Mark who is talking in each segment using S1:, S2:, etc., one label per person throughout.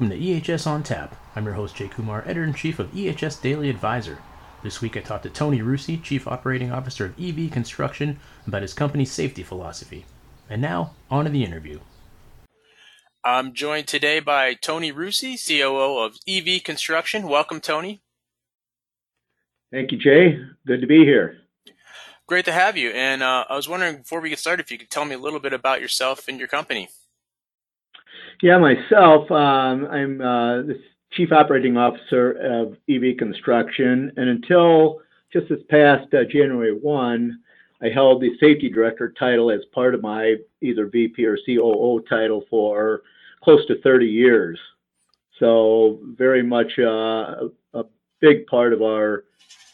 S1: welcome to EHS on Tap. I'm your host, Jay Kumar, editor in chief of EHS Daily Advisor. This week I talked to Tony Rusi, Chief Operating Officer of EV Construction, about his company's safety philosophy. And now, on to the interview. I'm joined today by Tony Rusi, COO of EV Construction. Welcome, Tony.
S2: Thank you, Jay. Good to be here.
S1: Great to have you. And uh, I was wondering, before we get started, if you could tell me a little bit about yourself and your company.
S2: Yeah, myself, um, I'm uh, the Chief Operating Officer of EV Construction, and until just this past uh, January 1, I held the Safety Director title as part of my either VP or COO title for close to 30 years. So, very much uh, a big part of our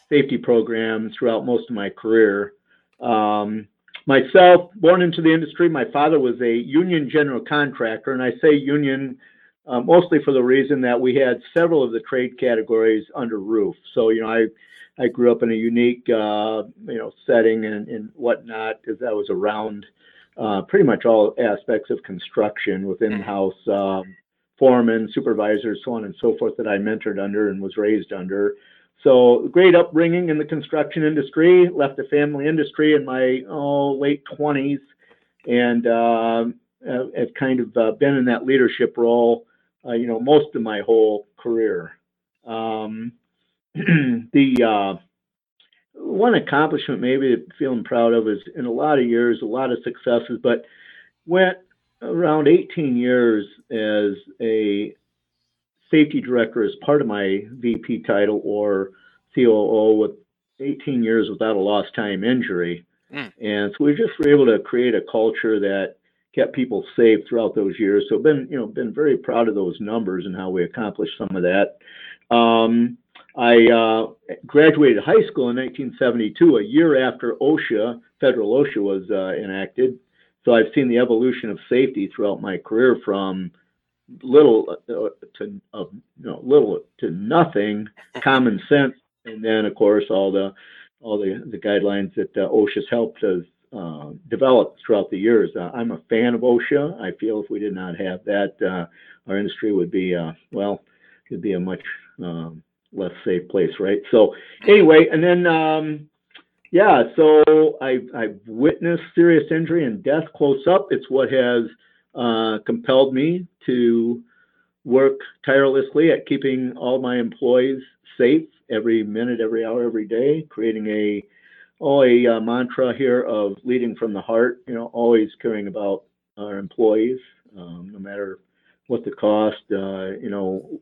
S2: safety program throughout most of my career. Um, myself, born into the industry, my father was a union general contractor, and I say union uh, mostly for the reason that we had several of the trade categories under roof. So, you know, I I grew up in a unique, uh, you know, setting and, and whatnot, as I was around uh, pretty much all aspects of construction with mm-hmm. in-house um, foremen, supervisors, so on and so forth that I mentored under and was raised under. So great upbringing in the construction industry. Left the family industry in my oh, late 20s, and uh, have kind of uh, been in that leadership role, uh, you know, most of my whole career. Um, the uh, one accomplishment maybe that feeling proud of is in a lot of years, a lot of successes, but went around 18 years as a safety director as part of my VP title or COO with 18 years without a lost time injury. Mm. And so we just were able to create a culture that kept people safe throughout those years. So been, you know, been very proud of those numbers and how we accomplished some of that. Um, I uh, graduated high school in 1972, a year after OSHA, federal OSHA was uh, enacted. So I've seen the evolution of safety throughout my career from little uh, to uh, you know little to nothing common sense and then of course all the all the, the guidelines that uh, OSHA's helped us uh, develop throughout the years. Uh, I'm a fan of OSHA. I feel if we did not have that, uh, our industry would be uh, well, it'd be a much um, less safe place, right? So anyway, and then um, yeah, so I've, I've witnessed serious injury and death close up. It's what has uh, compelled me to work tirelessly at keeping all my employees safe every minute, every hour, every day, creating a oh a uh, mantra here of leading from the heart. You know, always caring about our employees, um, no matter what the cost, uh, you know,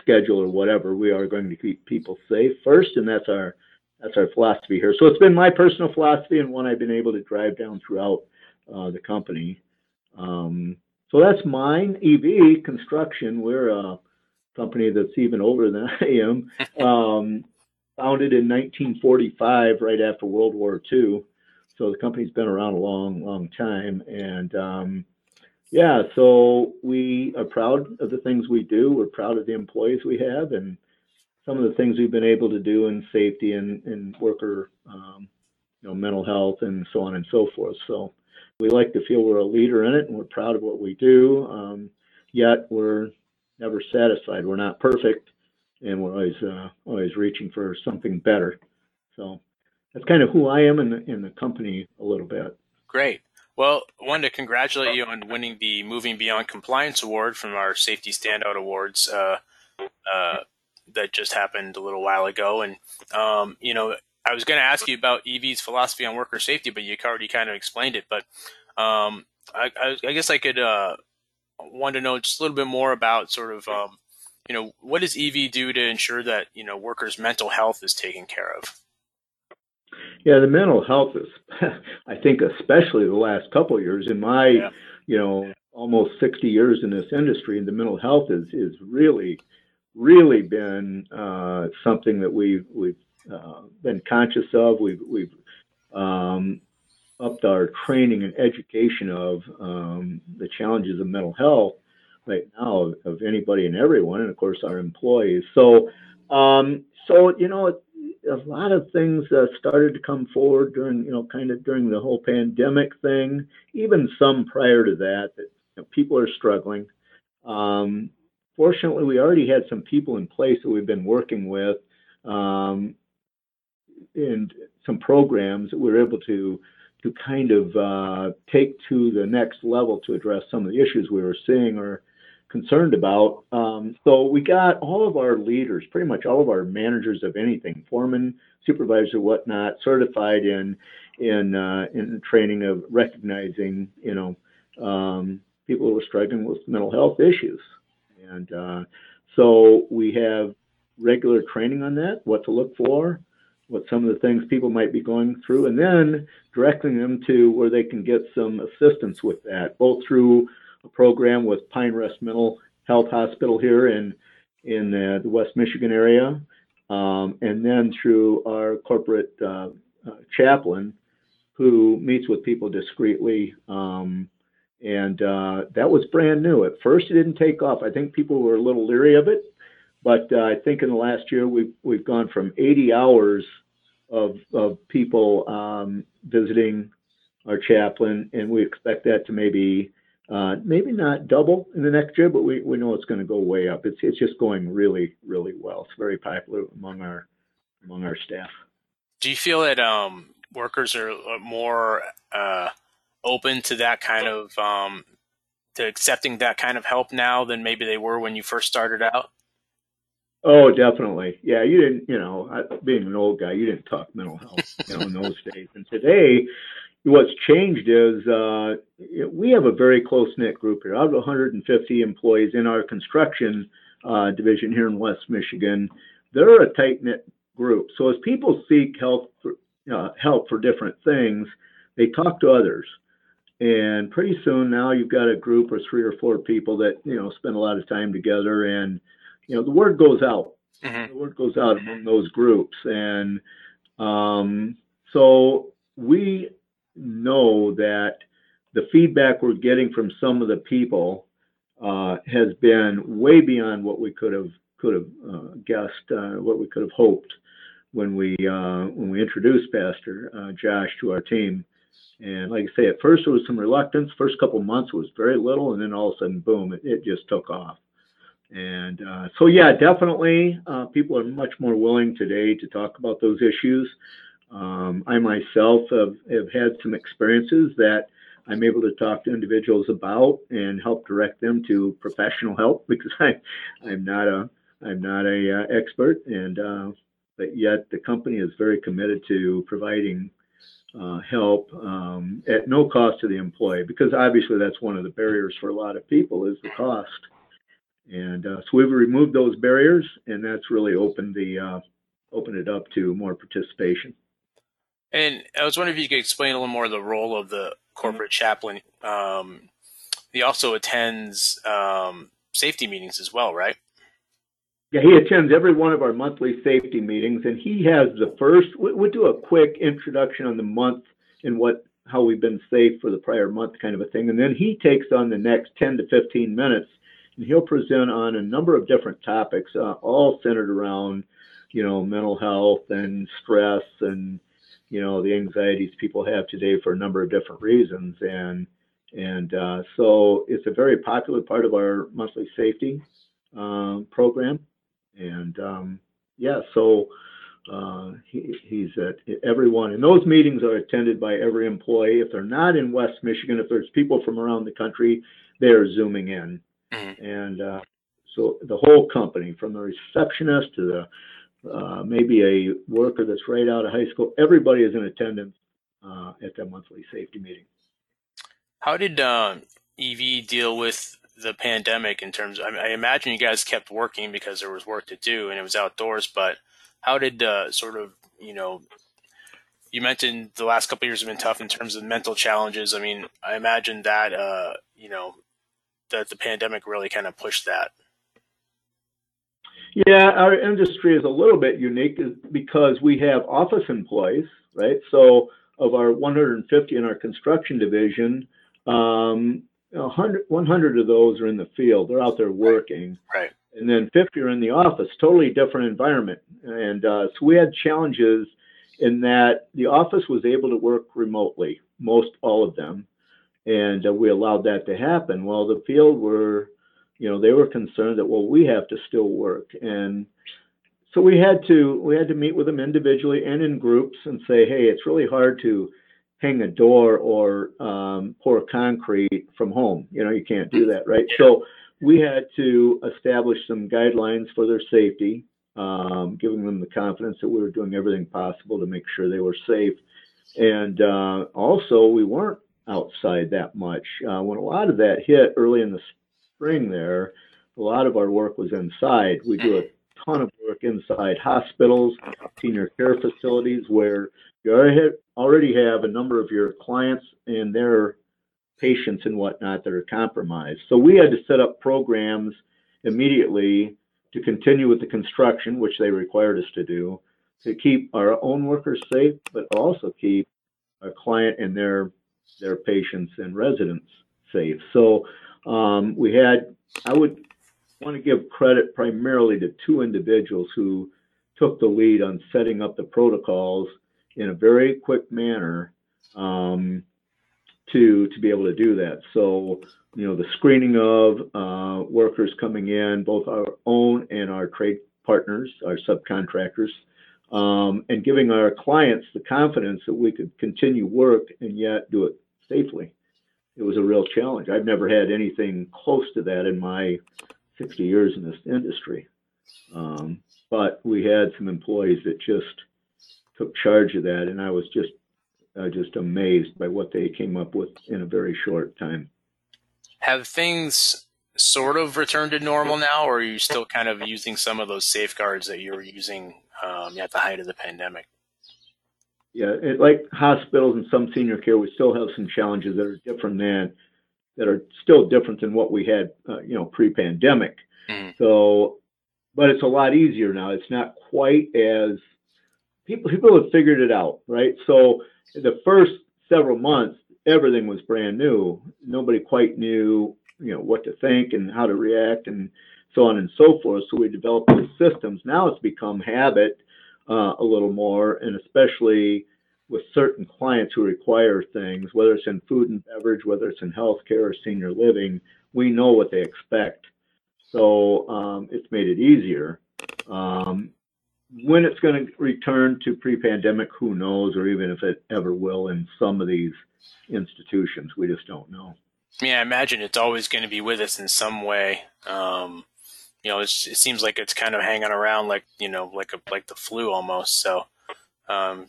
S2: schedule or whatever. We are going to keep people safe first, and that's our that's our philosophy here. So it's been my personal philosophy and one I've been able to drive down throughout uh, the company. Um, so that's mine. EV construction. We're a company that's even older than I am. Um, founded in 1945, right after World War II. So the company's been around a long, long time. And um, yeah, so we are proud of the things we do. We're proud of the employees we have and some of the things we've been able to do in safety and, and worker, um, you know, mental health and so on and so forth. So we like to feel we're a leader in it and we're proud of what we do. Um, yet we're never satisfied. We're not perfect, and we're always uh, always reaching for something better. So that's kind of who I am in the, in the company a little bit.
S1: Great. Well, I wanted to congratulate you on winning the Moving Beyond Compliance Award from our Safety Standout Awards uh, uh, that just happened a little while ago. And, um, you know, I was going to ask you about EV's philosophy on worker safety, but you already kind of explained it. But um, I, I, I, guess I could uh, want to know just a little bit more about sort of, um, you know, what does EV do to ensure that you know workers' mental health is taken care of?
S2: Yeah, the mental health is, I think, especially the last couple of years. In my, yeah. you know, almost 60 years in this industry, the mental health is is really, really been uh, something that we've we've uh, been conscious of. We've we've um, upped our training and education of um, the challenges of mental health right now of, of, anybody and everyone, and of course our employees. So, um, so you know, a lot of things uh, started to come forward during you know kind of during the whole pandemic thing, even some prior to that. That you know, people are struggling. Um, fortunately, we already had some people in place that we've been working with, um, and some programs that we're able to to kind of uh, take to the next level to address some of the issues we were seeing or concerned about. Um, so we got all of our leaders, pretty much all of our managers of anything, foreman, supervisor, whatnot, certified in in uh, in training of recognizing, you know, um, people who are struggling with mental health issues, and uh, so we have regular training on that, what to look for, what some of the things people might be going through, and then directing them to where they can get some assistance with that, both through a program with Pine Rest Mental Health Hospital here in in uh, the West Michigan area, um, and then through our corporate uh, uh, chaplain who meets with people discreetly. Um, and uh, that was brand new. At first, it didn't take off. I think people were a little leery of it, but uh, I think in the last year we've we've gone from 80 hours of of people um, visiting our chaplain, and we expect that to maybe uh, maybe not double in the next year, but we, we know it's going to go way up. It's it's just going really really well. It's very popular among our among our staff.
S1: Do you feel that um, workers are more uh, open to that kind of um, to accepting that kind of help now than maybe they were when you first started out?
S2: Oh, definitely. Yeah, you didn't. You know, being an old guy, you didn't talk mental health. You know, in those days. And today, what's changed is uh, we have a very close knit group here. Out of 150 employees in our construction uh, division here in West Michigan, they're a tight knit group. So as people seek help for, uh, help for different things, they talk to others. And pretty soon now you've got a group of three or four people that you know spend a lot of time together, and you know the word goes out. Mm-hmm. The word goes out among those groups, and um, so we know that the feedback we're getting from some of the people uh, has been way beyond what we could have could have uh, guessed, uh, what we could have hoped when we uh, when we introduced Pastor uh, Josh to our team. And like I say, at first there was some reluctance. First couple months was very little, and then all of a sudden, boom! It, it just took off. And uh, so, yeah, definitely, people are much more willing today to talk about those issues. Um, I myself have, have had some experiences that I'm able to talk to individuals about and help direct them to professional help because I, I'm not a I'm not a uh, expert, and uh, but yet the company is very committed to providing uh, help um, at no cost to the employee because obviously that's one of the barriers for a lot of people is the cost. And uh, so we've removed those barriers, and that's really opened the uh, opened it up to more participation.
S1: And I was wondering if you could explain a little more the role of the corporate chaplain. Um, he also attends um, safety meetings as well, right?
S2: Yeah, he attends every one of our monthly safety meetings, and he has the first. We'll do a quick introduction on the month and what how we've been safe for the prior month, kind of a thing, and then he takes on the next 10 to 15 minutes, and he'll present on a number of different topics, uh, all centered around, you know, mental health and stress and you know the anxieties people have today for a number of different reasons. And and uh, so it's a very popular part of our monthly safety um, program. And um, yeah so uh, he, he's at everyone. And those meetings are attended by every employee. If they're not in west michigan if there's people from around the country they're zooming in mm-hmm. and uh, so the whole company from the receptionist to the uh, maybe a worker that's right out of high school. Everybody is in attendance uh, at that monthly safety meeting.
S1: How did uh, EV deal with the pandemic in terms of, I, mean, I, imagine you guys kept working because there was work to do and it was outdoors, but how did uh, sort of, you know, you mentioned the last couple years have been tough in terms of mental challenges. I mean, I imagine that, uh, you know, that the pandemic really kind of pushed that.
S2: Yeah, our industry is a little bit unique because we have office employees, right? So of our 150 in our construction division, um, 100, 100 of those are in the field. They're out there working.
S1: Right.
S2: And then 50 are in the office, totally different environment. And uh, so we had challenges in that the office was able to work remotely, most all of them. And uh, we allowed that to happen. Well, the field were you know, they were concerned that well, we have to still work, and so we had to we had to meet with them individually and in groups and say, hey, it's really hard to hang a door or um, pour concrete from home. You know, you can't do that, right? So we had to establish some guidelines for their safety, um, giving them the confidence that we were doing everything possible to make sure they were safe. And uh, also, we weren't outside that much. Uh, when a lot of that hit early in the spring, there, a lot of our work was inside. We do a ton of work inside hospitals, senior care facilities, where you already have a number of your clients and their patients and whatnot that are compromised. So we had to set up programs immediately to continue with the construction, which they required us to do, to keep our own workers safe, but also keep our client and their their patients and residents safe. So um, we had, I would want to give credit primarily to two individuals who took the lead on setting up the protocols in a very quick manner um, to to be able to do that. So you know the screening of uh, workers coming in, both our own and our trade partners, our subcontractors, um, and giving our clients the confidence that we could continue work and yet do it safely. It was a real challenge. I've never had anything close to that in my 60 years in this industry. Um, but we had some employees that just took charge of that, and I was just uh, just amazed by what they came up with in a very short time.
S1: Have things sort of returned to normal now, or are you still kind of using some of those safeguards that you were using um, at the height of the pandemic?
S2: Yeah, it, like hospitals and some senior care, we still have some challenges that are different than that are still different than what we had, uh, you know, pre-pandemic. Mm. So, but it's a lot easier now. It's not quite as people people have figured it out, right? So the first several months, everything was brand new. Nobody quite knew, you know, what to think and how to react and so on and so forth. So we developed those systems. Now it's become habit uh, a little more, and especially with certain clients who require things, whether it's in food and beverage, whether it's in healthcare or senior living, we know what they expect. So um, it's made it easier. Um, when it's going to return to pre-pandemic, who knows, or even if it ever will in some of these institutions, we just don't know.
S1: Yeah, I imagine it's always going to be with us in some way. Um, you know, it seems like it's kind of hanging around like you know, like a like the flu almost. So, um,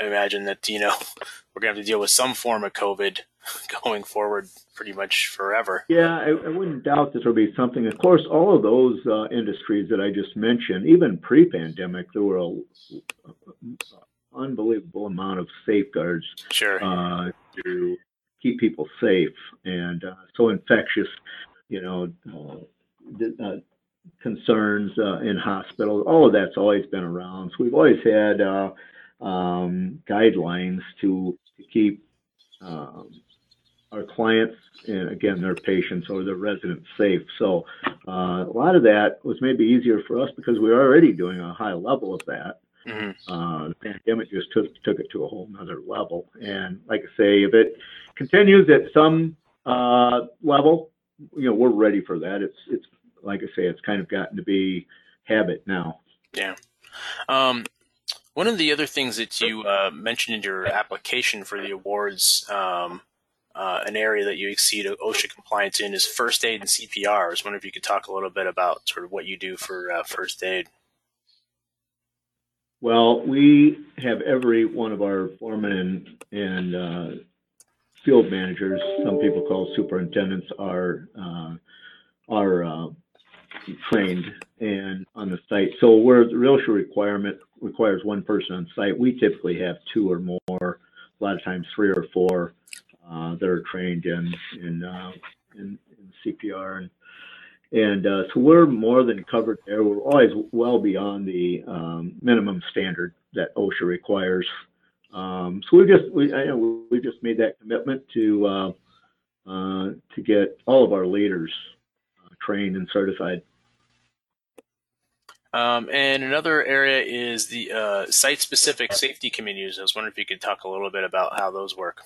S1: I imagine that you know we're going to have to deal with some form of COVID going forward pretty much forever.
S2: Yeah, I, I wouldn't doubt that there'll be something. Of course, all of those uh, industries that I just mentioned, even pre-pandemic, there were an unbelievable amount of safeguards
S1: sure.
S2: uh, to keep people safe and uh, so infectious, you know, uh, uh, concerns uh, in hospitals. All of that's always been around. So we've always had um, guidelines to, to keep um, our clients and again their patients or their residents safe. So uh, a lot of that was maybe easier for us because we were already doing a high level of that. Mm-hmm. Uh, the pandemic just took took it to a whole nother level. And like I say, if it continues at some uh, level, you know, we're ready for that. It's it's like I say, it's kind of gotten to be habit now.
S1: Yeah. Um, one of the other things that you uh, mentioned in your application for the awards, um, uh, an area that you exceed OSHA compliance in is first aid and CPR. I was wondering if you could talk a little bit about sort of what you do for uh, first aid.
S2: Well, we have every one of our foremen and, uh, field managers, some people call superintendents, are uh, are uh, trained and on the site. So where the OSHA requirement requires one person on site, we typically have two or more, a lot of times three or four uh, that are trained in in, uh, in, in CPR and and uh, so we're more than covered there. We're always well beyond the um, minimum standard that OSHA requires. Um, so we just we we just made that commitment to uh, uh, to get all of our leaders uh, trained and certified.
S1: Um, and another area is the uh, site-specific safety committees. I was wondering if you could talk a little bit about how those work.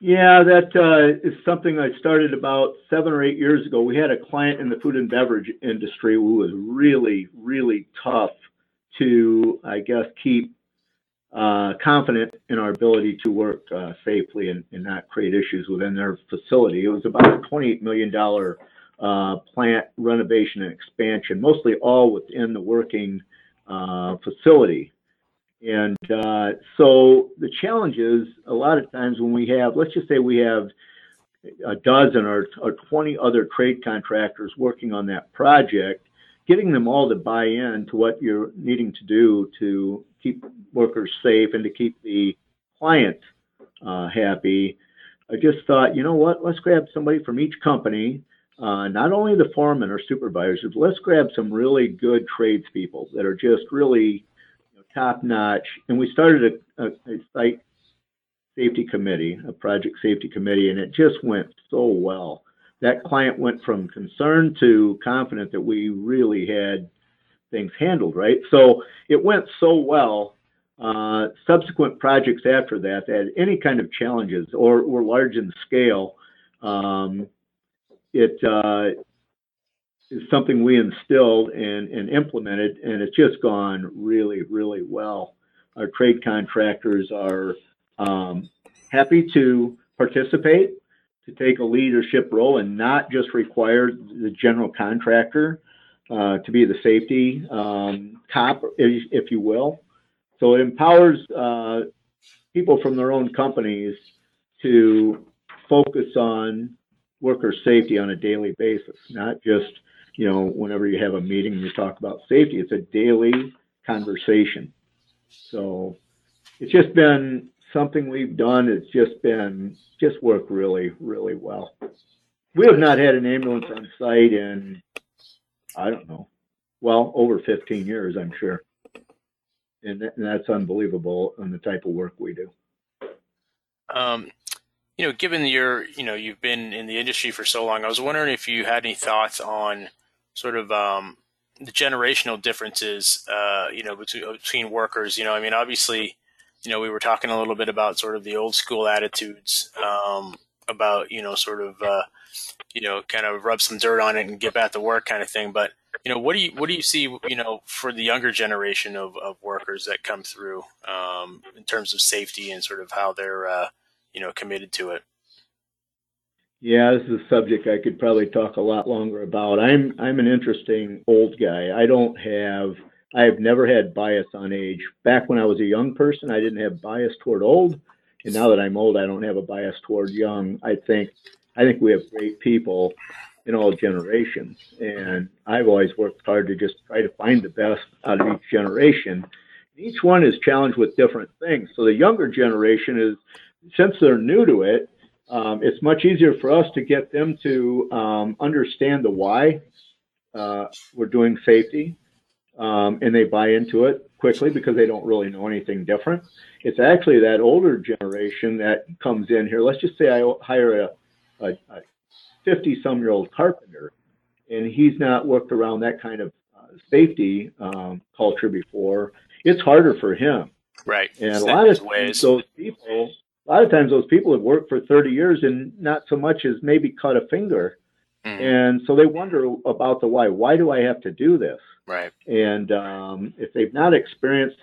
S2: Yeah, that uh, is something I started about seven or eight years ago. We had a client in the food and beverage industry who was really, really tough to, I guess, keep uh, confident in our ability to work uh, safely and, and, not create issues within their facility. It was about a $28 million uh, plant renovation and expansion, mostly all within the working uh, facility. And uh, so the challenge is a lot of times when we have, let's just say we have a dozen or, or 20 other trade contractors working on that project, getting them all to buy in to what you're needing to do to keep workers safe and to keep the client uh, happy. I just thought, you know what, let's grab somebody from each company, uh, not only the foreman or supervisors, let's grab some really good tradespeople that are just really top notch. And we started a, a, a site safety committee, a project safety committee, and it just went so well. That client went from concerned to confident that we really had things handled right. So it went so well. Uh, subsequent projects after that, that had any kind of challenges or were large in scale, um, it uh, is something we instilled and, and implemented, and it's just gone really, really well. Our trade contractors are um, happy to participate, to take a leadership role, and not just require the general contractor uh, to be the safety um, cop, if, if, you will. So it empowers uh, people from their own companies to focus on worker safety on a daily basis, not just you know, whenever you have a meeting and you talk about safety, it's a daily conversation. So it's just been something we've done. It's just been, just worked really, really well. We have not had an ambulance on site in, I don't know, well, over 15 years, I'm sure. And, and that's unbelievable on the type of work we do.
S1: Um, you know, given your, you know, you've been in the industry for so long, I was wondering if you had any thoughts on sort of um, the generational differences, uh, you know, between, between workers. You know, I mean, obviously, you know, we were talking a little bit about sort of the old school attitudes um, about, you know, sort of, uh, you know, kind of rub some dirt on it and get back to work kind of thing. But you know, what do you what do you see, you know, for the younger generation of, of workers that come through um, in terms of safety and sort of how they're, uh, you know, committed to it?
S2: Yeah, this is a subject I could probably talk a lot longer about. I'm I'm an interesting old guy. I don't have I have never had bias on age. Back when I was a young person, I didn't have bias toward old, and now that I'm old, I don't have a bias toward young. I think I think we have great people in all generations, and I've always worked hard to just try to find the best out of each generation. Each one is challenged with different things. So the younger generation is since they're new to it, um, it's much easier for us to get them to um, understand the why uh, we're doing safety, um, and they buy into it quickly because they don't really know anything different. It's actually that older generation that comes in here. Let's just say I hire a 50 some year old carpenter, and he's not worked around that kind of uh, safety um, culture before. It's harder for him.
S1: Right.
S2: And a lot of ways. those people a lot of times those people have worked for 30 years and not so much as maybe cut a finger. Mm. And so they wonder about the why. Why do I have to do this?
S1: Right.
S2: And um, if they've not experienced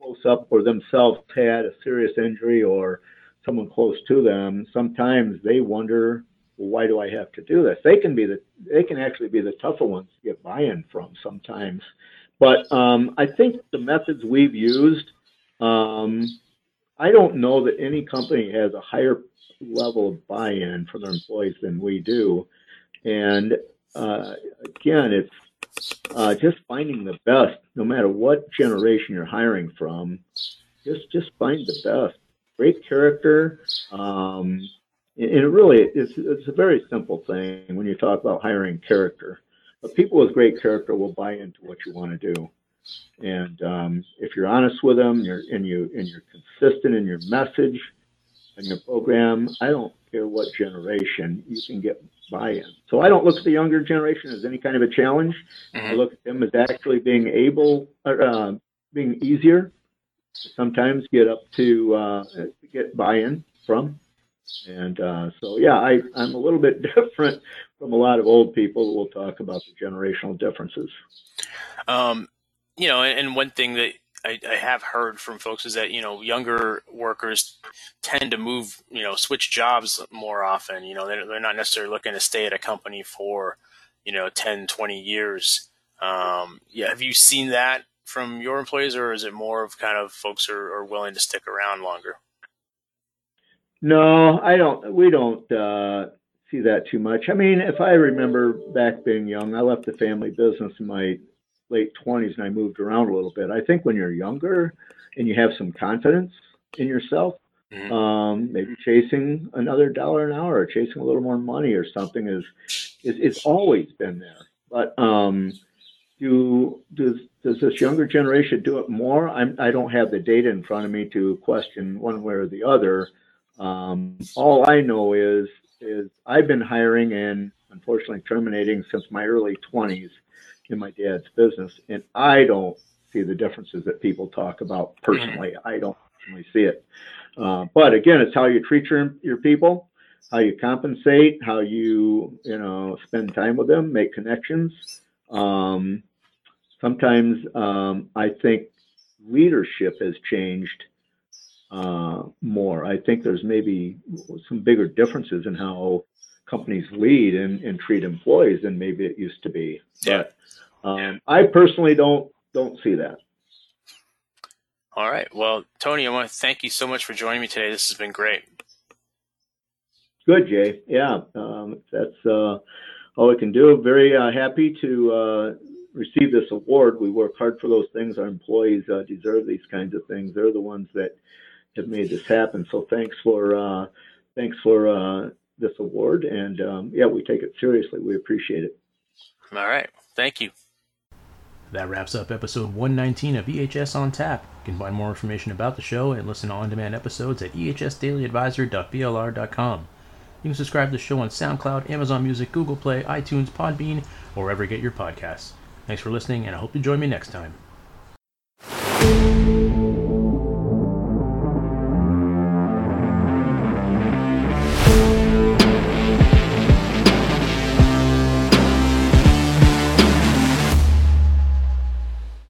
S2: close up or themselves had a serious injury or someone close to them, sometimes they wonder, well, why do I have to do this? They can be the they can actually be the tougher ones to get buy-in from sometimes. But um, I think the methods we've used um, I don't know that any company has a higher level of buy-in from their employees than we do. And uh, again, it's uh, just finding the best, no matter what generation you're hiring from. Just just find the best. Great character. Um, and it really it's it's a very simple thing when you talk about hiring character. But people with great character will buy into what you want to do. And um, if you're honest with them, you're, and you and you're consistent in your message and your program, I don't care what generation, you can get buy-in. So I don't look at the younger generation as any kind of a challenge. Mm-hmm. I look at them as actually being able, uh, being easier. Sometimes get up to uh, get buy-in from, And uh, so, yeah, I, I'm a little bit different from a lot of old people. We'll talk about the generational differences.
S1: Um, you know, and, and one thing that I, I, have heard from folks is that you know younger workers tend to move, you know, switch jobs more often. You know, they're, they're not necessarily looking to stay at a company for you know 10, 20 years. Um, yeah, have you seen that from your employees, or is it more of kind of folks are, are willing to stick around longer?
S2: No, I don't. We don't uh, see that too much. I mean, if I remember back being young, I left the family business in my late 20s and I moved around a little bit. I think when you're younger and you have some confidence in yourself, mm-hmm. um, maybe chasing another dollar an hour or chasing a little more money or something is, is, is always been there. But um, do does does this younger generation do it more? I'm, I don't have the data in front of me to question one way or the other. Um, all I know is is I've been hiring and unfortunately terminating since my early 20s in my dad's business, and I don't see the differences that people talk about personally. I don't personally see it. Uh, but again, it's how you treat your your people, how you compensate, how you you know spend time with them, make connections. Um, sometimes um, I think leadership has changed uh, more. I think there's maybe some bigger differences in how companies lead and, and treat employees than maybe it used to be. Yeah. But um, I personally don't don't see that.
S1: All right. Well, Tony, I want to thank you so much for joining me today. This has been great.
S2: Good, Jay. Yeah, um, that's uh, all we can do. Very uh, happy to uh, receive this award. We work hard for those things. Our employees uh, deserve these kinds of things. They're the ones that have made this happen. So thanks for uh, thanks for uh, this award, and um, yeah, we take it seriously. We appreciate it.
S1: All right, thank you. That wraps up episode 119 of EHS on Tap. You can find more information about the show and listen to on-demand episodes at ehsdailyadvisor.blr.com. You can subscribe to the show on SoundCloud, Amazon Music, Google Play, iTunes, Podbean, or wherever you get your podcasts. Thanks for listening, and I hope you join me next time.